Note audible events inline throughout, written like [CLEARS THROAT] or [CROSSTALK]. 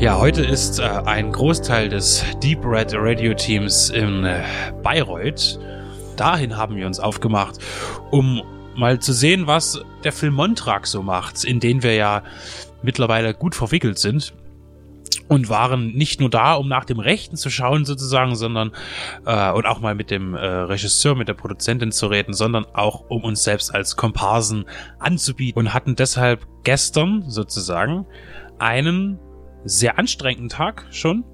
Ja, heute ist äh, ein Großteil des Deep Red Radio Teams in äh, Bayreuth. Dahin haben wir uns aufgemacht, um mal zu sehen, was der Film Montrag so macht, in den wir ja mittlerweile gut verwickelt sind und waren nicht nur da, um nach dem Rechten zu schauen sozusagen, sondern äh, und auch mal mit dem äh, Regisseur, mit der Produzentin zu reden, sondern auch um uns selbst als Komparsen anzubieten und hatten deshalb gestern sozusagen einen sehr anstrengenden Tag schon,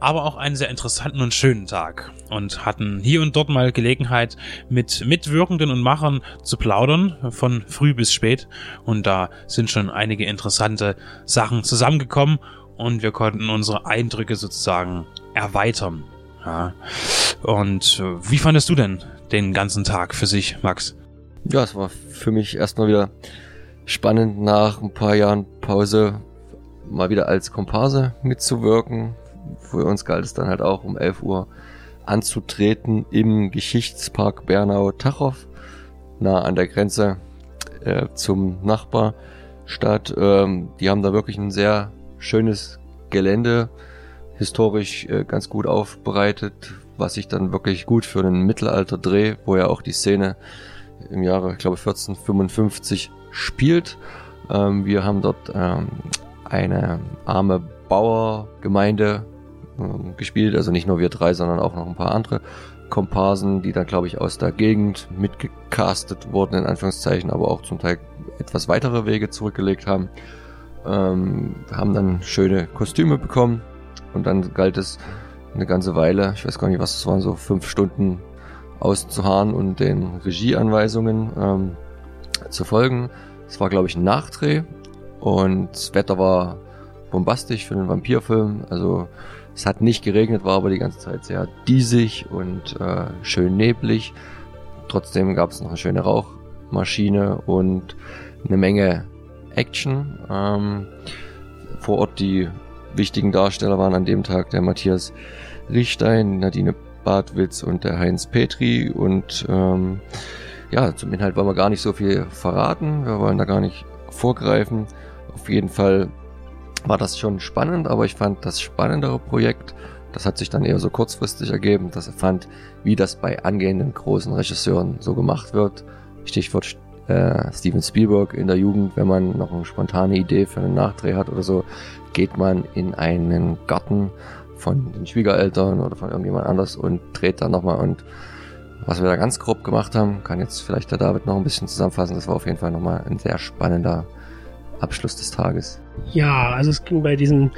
aber auch einen sehr interessanten und schönen Tag und hatten hier und dort mal Gelegenheit mit Mitwirkenden und Machern zu plaudern von früh bis spät und da sind schon einige interessante Sachen zusammengekommen und wir konnten unsere Eindrücke sozusagen erweitern. Ja. Und äh, wie fandest du denn den ganzen Tag für sich, Max? Ja, es war für mich erstmal wieder spannend nach ein paar Jahren Pause mal wieder als Komparse mitzuwirken. Für uns galt es dann halt auch um 11 Uhr anzutreten im Geschichtspark Bernau-Tachow, nah an der Grenze äh, zum Nachbarstadt. Ähm, die haben da wirklich ein sehr schönes Gelände, historisch äh, ganz gut aufbereitet, was sich dann wirklich gut für einen Mittelalter-Dreh, wo ja auch die Szene im Jahre, ich glaube, 1455 spielt. Ähm, wir haben dort ähm, eine arme Bauergemeinde äh, gespielt, also nicht nur wir drei, sondern auch noch ein paar andere Komparsen, die dann, glaube ich, aus der Gegend mitgecastet wurden, in Anführungszeichen, aber auch zum Teil etwas weitere Wege zurückgelegt haben. Ähm, haben dann schöne Kostüme bekommen und dann galt es eine ganze Weile, ich weiß gar nicht, was es waren, so fünf Stunden auszuharren und den Regieanweisungen ähm, zu folgen. Es war, glaube ich, ein Nachdreh und das Wetter war bombastisch für einen Vampirfilm. Also es hat nicht geregnet, war aber die ganze Zeit sehr diesig und äh, schön neblig. Trotzdem gab es noch eine schöne Rauchmaschine und eine Menge Action. Ähm, vor Ort die wichtigen Darsteller waren an dem Tag der Matthias Richstein, Nadine Bartwitz und der Heinz Petri. Und ähm, ja, zum Inhalt wollen wir gar nicht so viel verraten. Wir wollen da gar nicht vorgreifen. Auf jeden Fall war das schon spannend, aber ich fand das spannendere Projekt, das hat sich dann eher so kurzfristig ergeben, dass er fand, wie das bei angehenden großen Regisseuren so gemacht wird. Stichwort äh, Steven Spielberg in der Jugend, wenn man noch eine spontane Idee für einen Nachdreh hat oder so, geht man in einen Garten von den Schwiegereltern oder von irgendjemand anders und dreht dann nochmal und was wir da ganz grob gemacht haben, kann jetzt vielleicht der David noch ein bisschen zusammenfassen. Das war auf jeden Fall nochmal ein sehr spannender Abschluss des Tages. Ja, also es ging bei diesem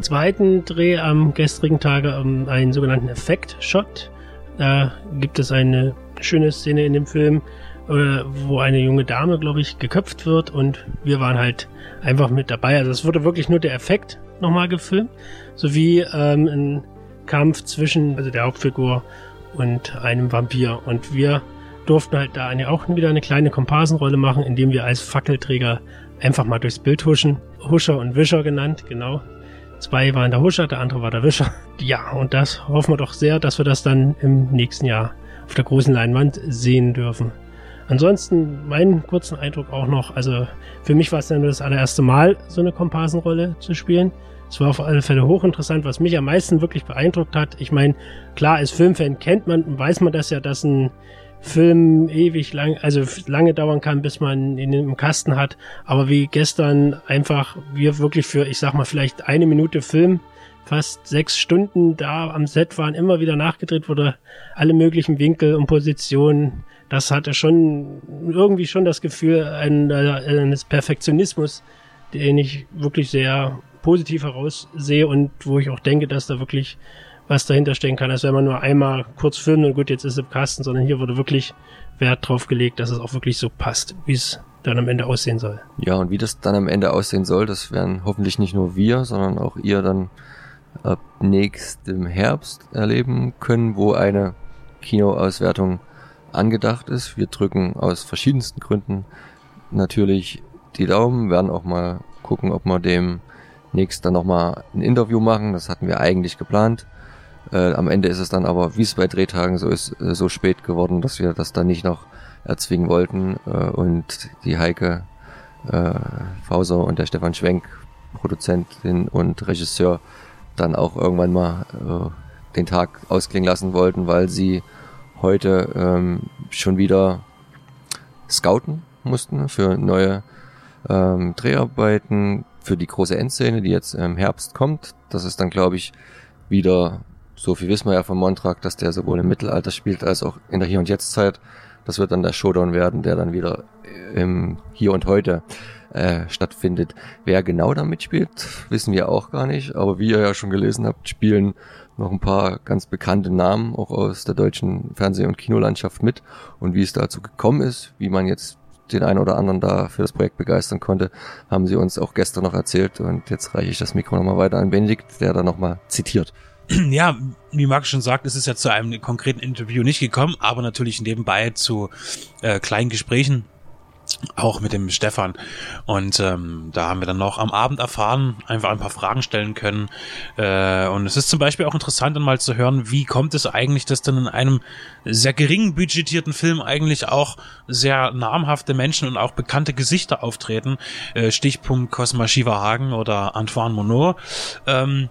zweiten Dreh am gestrigen Tage um einen sogenannten Effekt-Shot. Da gibt es eine schöne Szene in dem Film, äh, wo eine junge Dame, glaube ich, geköpft wird und wir waren halt einfach mit dabei. Also es wurde wirklich nur der Effekt nochmal gefilmt, sowie ähm, ein Kampf zwischen also der Hauptfigur und einem Vampir. Und wir durften halt da auch wieder eine kleine Komparsenrolle machen, indem wir als Fackelträger einfach mal durchs Bild huschen. Huscher und Wischer genannt, genau. Zwei waren der Huscher, der andere war der Wischer. [LAUGHS] Ja, und das hoffen wir doch sehr, dass wir das dann im nächsten Jahr auf der großen Leinwand sehen dürfen. Ansonsten meinen kurzen Eindruck auch noch, also für mich war es dann das allererste Mal, so eine Komparsenrolle zu spielen. Es war auf alle Fälle hochinteressant, was mich am meisten wirklich beeindruckt hat. Ich meine, klar, als Filmfan kennt man, weiß man das ja, dass ein Film ewig lang, also lange dauern kann, bis man ihn im Kasten hat. Aber wie gestern einfach wir wirklich für, ich sag mal, vielleicht eine Minute Film fast sechs Stunden da am Set waren, immer wieder nachgedreht wurde, alle möglichen Winkel und Positionen. Das hatte schon irgendwie schon das Gefühl eines Perfektionismus, den ich wirklich sehr positiv heraussehe und wo ich auch denke, dass da wirklich was dahinter stecken kann, als wenn man nur einmal kurz filmt und gut, jetzt ist es im Kasten, sondern hier wurde wirklich Wert drauf gelegt, dass es auch wirklich so passt, wie es dann am Ende aussehen soll. Ja, und wie das dann am Ende aussehen soll, das werden hoffentlich nicht nur wir, sondern auch ihr dann ab nächstem Herbst erleben können, wo eine Kinoauswertung angedacht ist. Wir drücken aus verschiedensten Gründen natürlich die Daumen, werden auch mal gucken, ob wir dem nächst dann nochmal ein Interview machen. Das hatten wir eigentlich geplant. Äh, am Ende ist es dann aber, wie es bei Drehtagen so ist, äh, so spät geworden, dass wir das dann nicht noch erzwingen wollten. Äh, und die Heike äh, Fauser und der Stefan Schwenk Produzentin und Regisseur dann auch irgendwann mal äh, den Tag ausklingen lassen wollten, weil sie heute ähm, schon wieder scouten mussten für neue ähm, Dreharbeiten für die große Endszene, die jetzt im Herbst kommt. Das ist dann, glaube ich, wieder, so viel wissen wir ja von Montrak, dass der sowohl im Mittelalter spielt als auch in der Hier- und Jetzt-Zeit. Das wird dann der Showdown werden, der dann wieder im Hier und Heute äh, stattfindet. Wer genau da mitspielt, wissen wir auch gar nicht. Aber wie ihr ja schon gelesen habt, spielen noch ein paar ganz bekannte Namen auch aus der deutschen Fernseh- und Kinolandschaft mit. Und wie es dazu gekommen ist, wie man jetzt den einen oder anderen da für das Projekt begeistern konnte, haben sie uns auch gestern noch erzählt. Und jetzt reiche ich das Mikro nochmal weiter an Benedikt, der da nochmal zitiert. [CLEARS THROAT] Ja, wie Marc schon sagt, es ist ja zu einem konkreten Interview nicht gekommen, aber natürlich nebenbei zu äh, kleinen Gesprächen auch mit dem Stefan. Und ähm, da haben wir dann noch am Abend erfahren, einfach ein paar Fragen stellen können. Äh, und es ist zum Beispiel auch interessant, dann mal zu hören, wie kommt es eigentlich, dass dann in einem sehr gering budgetierten Film eigentlich auch sehr namhafte Menschen und auch bekannte Gesichter auftreten. Äh, Stichpunkt Cosma Shiva oder Antoine Monod. Ähm,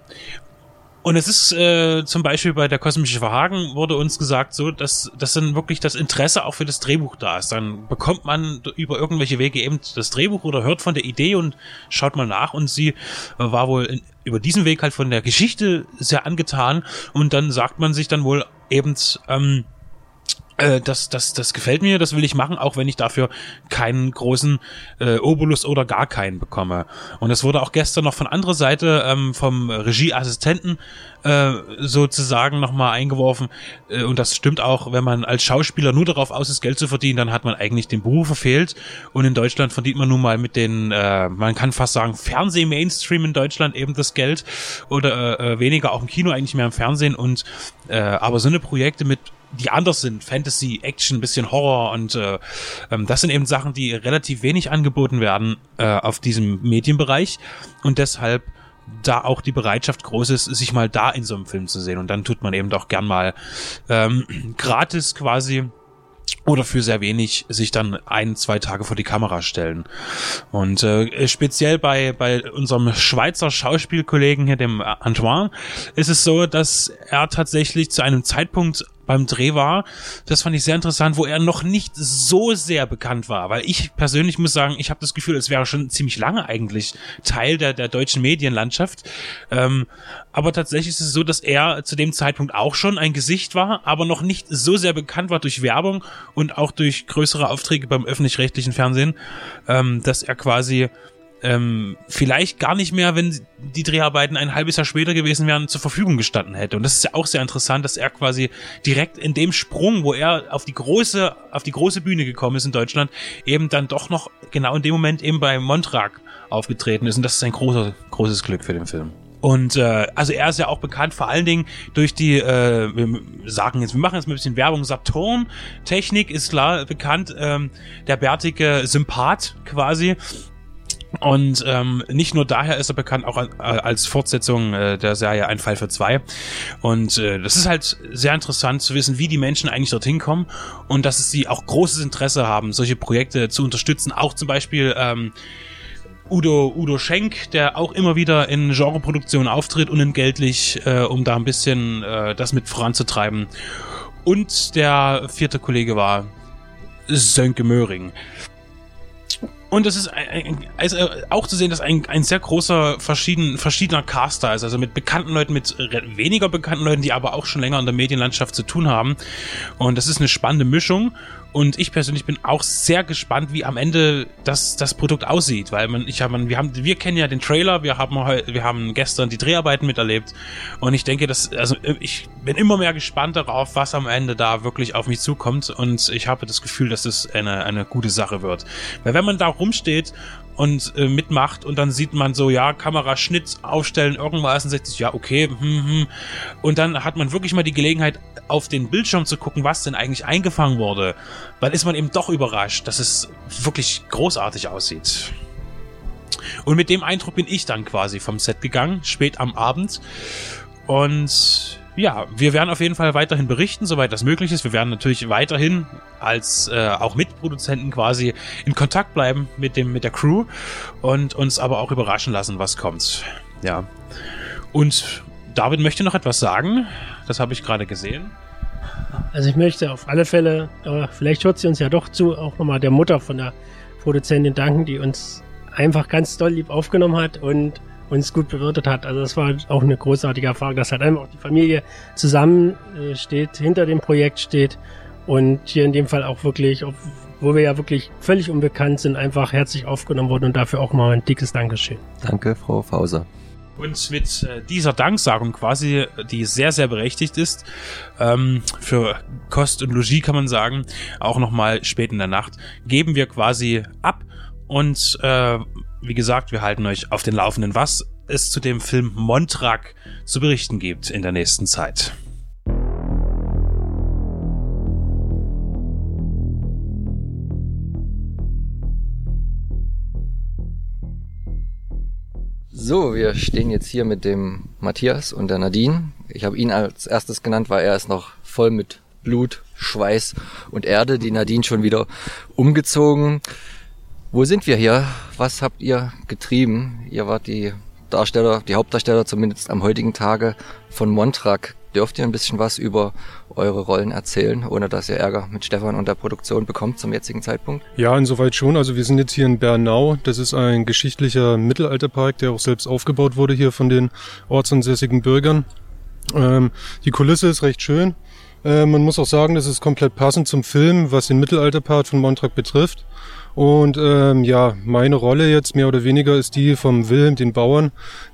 und es ist äh, zum Beispiel bei der Kosmische Verhagen wurde uns gesagt, so, dass, dass dann wirklich das Interesse auch für das Drehbuch da ist. Dann bekommt man über irgendwelche Wege eben das Drehbuch oder hört von der Idee und schaut mal nach. Und sie äh, war wohl in, über diesen Weg halt von der Geschichte sehr angetan. Und dann sagt man sich dann wohl eben, ähm, äh, das, das, das gefällt mir, das will ich machen, auch wenn ich dafür keinen großen äh, Obolus oder gar keinen bekomme. Und es wurde auch gestern noch von anderer Seite ähm, vom Regieassistenten äh, sozusagen nochmal eingeworfen. Äh, und das stimmt auch, wenn man als Schauspieler nur darauf aus ist, Geld zu verdienen, dann hat man eigentlich den Beruf verfehlt. Und in Deutschland verdient man nun mal mit den, äh, man kann fast sagen, Fernseh-Mainstream in Deutschland eben das Geld oder äh, äh weniger auch im Kino, eigentlich mehr im Fernsehen. Und äh, aber so eine Projekte mit die anders sind. Fantasy, Action, bisschen Horror und äh, ähm, das sind eben Sachen, die relativ wenig angeboten werden äh, auf diesem Medienbereich und deshalb da auch die Bereitschaft groß ist, sich mal da in so einem Film zu sehen. Und dann tut man eben doch gern mal ähm, [CLEARS THROAT] gratis quasi oder für sehr wenig sich dann ein, zwei Tage vor die Kamera stellen. Und äh, speziell bei, bei unserem Schweizer Schauspielkollegen hier, dem Antoine, ist es so, dass er tatsächlich zu einem Zeitpunkt beim Dreh war. Das fand ich sehr interessant, wo er noch nicht so sehr bekannt war, weil ich persönlich muss sagen, ich habe das Gefühl, es wäre schon ziemlich lange eigentlich Teil der, der deutschen Medienlandschaft. Ähm, aber tatsächlich ist es so, dass er zu dem Zeitpunkt auch schon ein Gesicht war, aber noch nicht so sehr bekannt war durch Werbung und auch durch größere Aufträge beim öffentlich-rechtlichen Fernsehen, ähm, dass er quasi ähm, vielleicht gar nicht mehr, wenn die Dreharbeiten ein halbes Jahr später gewesen wären, zur Verfügung gestanden hätte. Und das ist ja auch sehr interessant, dass er quasi direkt in dem Sprung, wo er auf die große, auf die große Bühne gekommen ist in Deutschland, eben dann doch noch genau in dem Moment eben bei Montrag aufgetreten ist. Und das ist ein großer, großes Glück für den Film. Und äh, also er ist ja auch bekannt vor allen Dingen durch die, äh, wir sagen jetzt, wir machen jetzt mal ein bisschen Werbung, Saturn-Technik ist klar bekannt, ähm, der bärtige Sympath quasi, und ähm, nicht nur daher ist er bekannt, auch als Fortsetzung äh, der Serie Ein Fall für zwei. Und äh, das ist halt sehr interessant zu wissen, wie die Menschen eigentlich dorthin kommen und dass sie auch großes Interesse haben, solche Projekte zu unterstützen. Auch zum Beispiel ähm, Udo, Udo Schenk, der auch immer wieder in Genreproduktionen auftritt, unentgeltlich, äh, um da ein bisschen äh, das mit voranzutreiben. Und der vierte Kollege war Sönke Möhring. Und es ist also auch zu sehen, dass ein, ein sehr großer verschieden, verschiedener Caster ist, also mit bekannten Leuten, mit weniger bekannten Leuten, die aber auch schon länger in der Medienlandschaft zu tun haben. Und das ist eine spannende Mischung. Und ich persönlich bin auch sehr gespannt, wie am Ende das, das Produkt aussieht, weil man, ich habe, wir haben, wir kennen ja den Trailer, wir haben wir haben gestern die Dreharbeiten miterlebt und ich denke, dass, also ich bin immer mehr gespannt darauf, was am Ende da wirklich auf mich zukommt und ich habe das Gefühl, dass es eine, eine gute Sache wird. Weil wenn man da rumsteht und äh, mitmacht und dann sieht man so, ja, Kameraschnitt aufstellen, irgendwas und ja, okay, hm, hm. und dann hat man wirklich mal die Gelegenheit, auf den Bildschirm zu gucken, was denn eigentlich eingefangen wurde, dann ist man eben doch überrascht, dass es wirklich großartig aussieht. Und mit dem Eindruck bin ich dann quasi vom Set gegangen, spät am Abend und ja, wir werden auf jeden Fall weiterhin berichten, soweit das möglich ist. Wir werden natürlich weiterhin als äh, auch mit Mitproduzenten quasi in Kontakt bleiben mit dem mit der Crew und uns aber auch überraschen lassen, was kommt. Ja. Und David möchte noch etwas sagen. Das habe ich gerade gesehen. Also ich möchte auf alle Fälle, äh, vielleicht hört sie uns ja doch zu, auch nochmal der Mutter von der Produzentin danken, die uns einfach ganz doll lieb aufgenommen hat und uns gut bewirtet hat. Also das war auch eine großartige Erfahrung, dass halt einfach die Familie zusammen äh, hinter dem Projekt steht und hier in dem Fall auch wirklich, wo wir ja wirklich völlig unbekannt sind, einfach herzlich aufgenommen wurden und dafür auch mal ein dickes Dankeschön. Danke, Frau Fauser. Und mit äh, dieser Danksagung quasi, die sehr, sehr berechtigt ist, ähm, für Kost und Logis kann man sagen, auch nochmal spät in der Nacht, geben wir quasi ab und äh, wie gesagt, wir halten euch auf den Laufenden, was es zu dem Film Montrak zu berichten gibt in der nächsten Zeit. So, wir stehen jetzt hier mit dem Matthias und der Nadine. Ich habe ihn als erstes genannt, weil er ist noch voll mit Blut, Schweiß und Erde. Die Nadine schon wieder umgezogen. Wo sind wir hier? Was habt ihr getrieben? Ihr wart die Darsteller, die Hauptdarsteller zumindest am heutigen Tage von Montrak dürft ihr ein bisschen was über eure Rollen erzählen, ohne dass ihr Ärger mit Stefan und der Produktion bekommt zum jetzigen Zeitpunkt? Ja, insoweit schon. Also wir sind jetzt hier in Bernau. Das ist ein geschichtlicher Mittelalterpark, der auch selbst aufgebaut wurde hier von den ortsansässigen Bürgern. Ähm, die Kulisse ist recht schön. Äh, man muss auch sagen, das ist komplett passend zum Film, was den Mittelalterpart von Montrak betrifft. Und ähm, ja, meine Rolle jetzt mehr oder weniger ist die vom Wilhelm, den Bauern,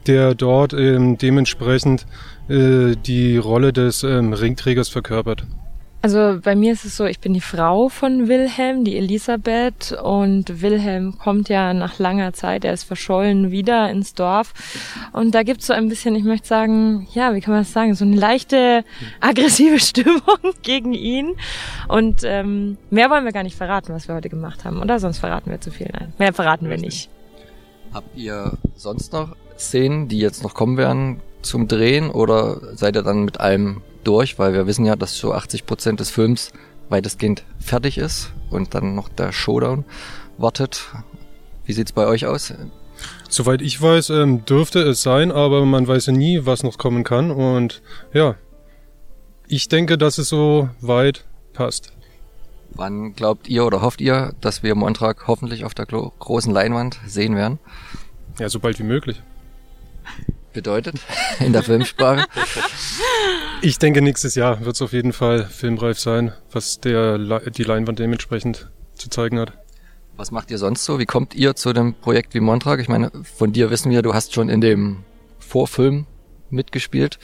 der dort ähm, dementsprechend äh, die Rolle des ähm, Ringträgers verkörpert. Also bei mir ist es so, ich bin die Frau von Wilhelm, die Elisabeth, und Wilhelm kommt ja nach langer Zeit, er ist verschollen wieder ins Dorf. Und da gibt's so ein bisschen, ich möchte sagen, ja, wie kann man das sagen, so eine leichte aggressive [LAUGHS] Stimmung gegen ihn. Und ähm, mehr wollen wir gar nicht verraten, was wir heute gemacht haben, oder? Sonst verraten wir zu viel. Nein, mehr verraten wir nicht. Habt ihr sonst noch Szenen, die jetzt noch kommen werden, zum Drehen oder seid ihr dann mit allem durch? Weil wir wissen ja, dass so 80 Prozent des Films weitestgehend fertig ist und dann noch der Showdown wartet. Wie sieht's bei euch aus? Soweit ich weiß, ähm, dürfte es sein, aber man weiß ja nie, was noch kommen kann. Und ja, ich denke, dass es so weit passt. Wann glaubt ihr oder hofft ihr, dass wir Montag hoffentlich auf der großen Leinwand sehen werden? Ja, so bald wie möglich bedeutet [LAUGHS] in der Filmsprache? Ich denke, nächstes Jahr wird es auf jeden Fall filmreif sein, was der, die Leinwand dementsprechend zu zeigen hat. Was macht ihr sonst so? Wie kommt ihr zu dem Projekt wie Montrag? Ich meine, von dir wissen wir, du hast schon in dem Vorfilm mitgespielt.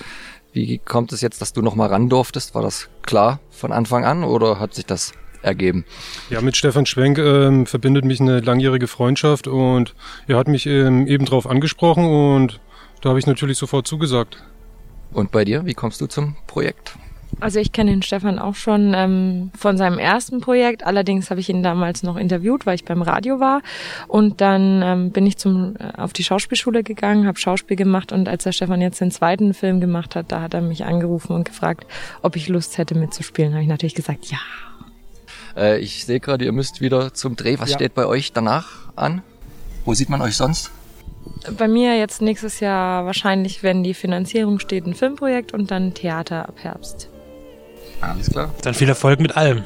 Wie kommt es jetzt, dass du nochmal ran durftest? War das klar von Anfang an oder hat sich das ergeben? Ja, mit Stefan Schwenk ähm, verbindet mich eine langjährige Freundschaft und er hat mich ähm, eben drauf angesprochen und da habe ich natürlich sofort zugesagt. Und bei dir, wie kommst du zum Projekt? Also ich kenne den Stefan auch schon ähm, von seinem ersten Projekt. Allerdings habe ich ihn damals noch interviewt, weil ich beim Radio war. Und dann ähm, bin ich zum äh, auf die Schauspielschule gegangen, habe Schauspiel gemacht und als der Stefan jetzt den zweiten Film gemacht hat, da hat er mich angerufen und gefragt, ob ich Lust hätte mitzuspielen. Habe ich natürlich gesagt, ja. Äh, ich sehe gerade, ihr müsst wieder zum Dreh. Was ja. steht bei euch danach an? Wo sieht man euch sonst? Bei mir jetzt nächstes Jahr wahrscheinlich, wenn die Finanzierung steht, ein Filmprojekt und dann Theater ab Herbst. Alles klar. Dann viel Erfolg mit allem.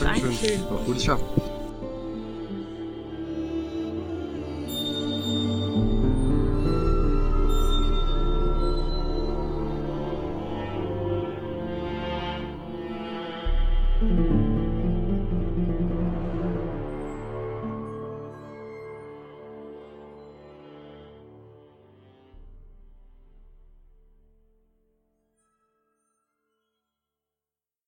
Dankeschön. Gutes Schaffen.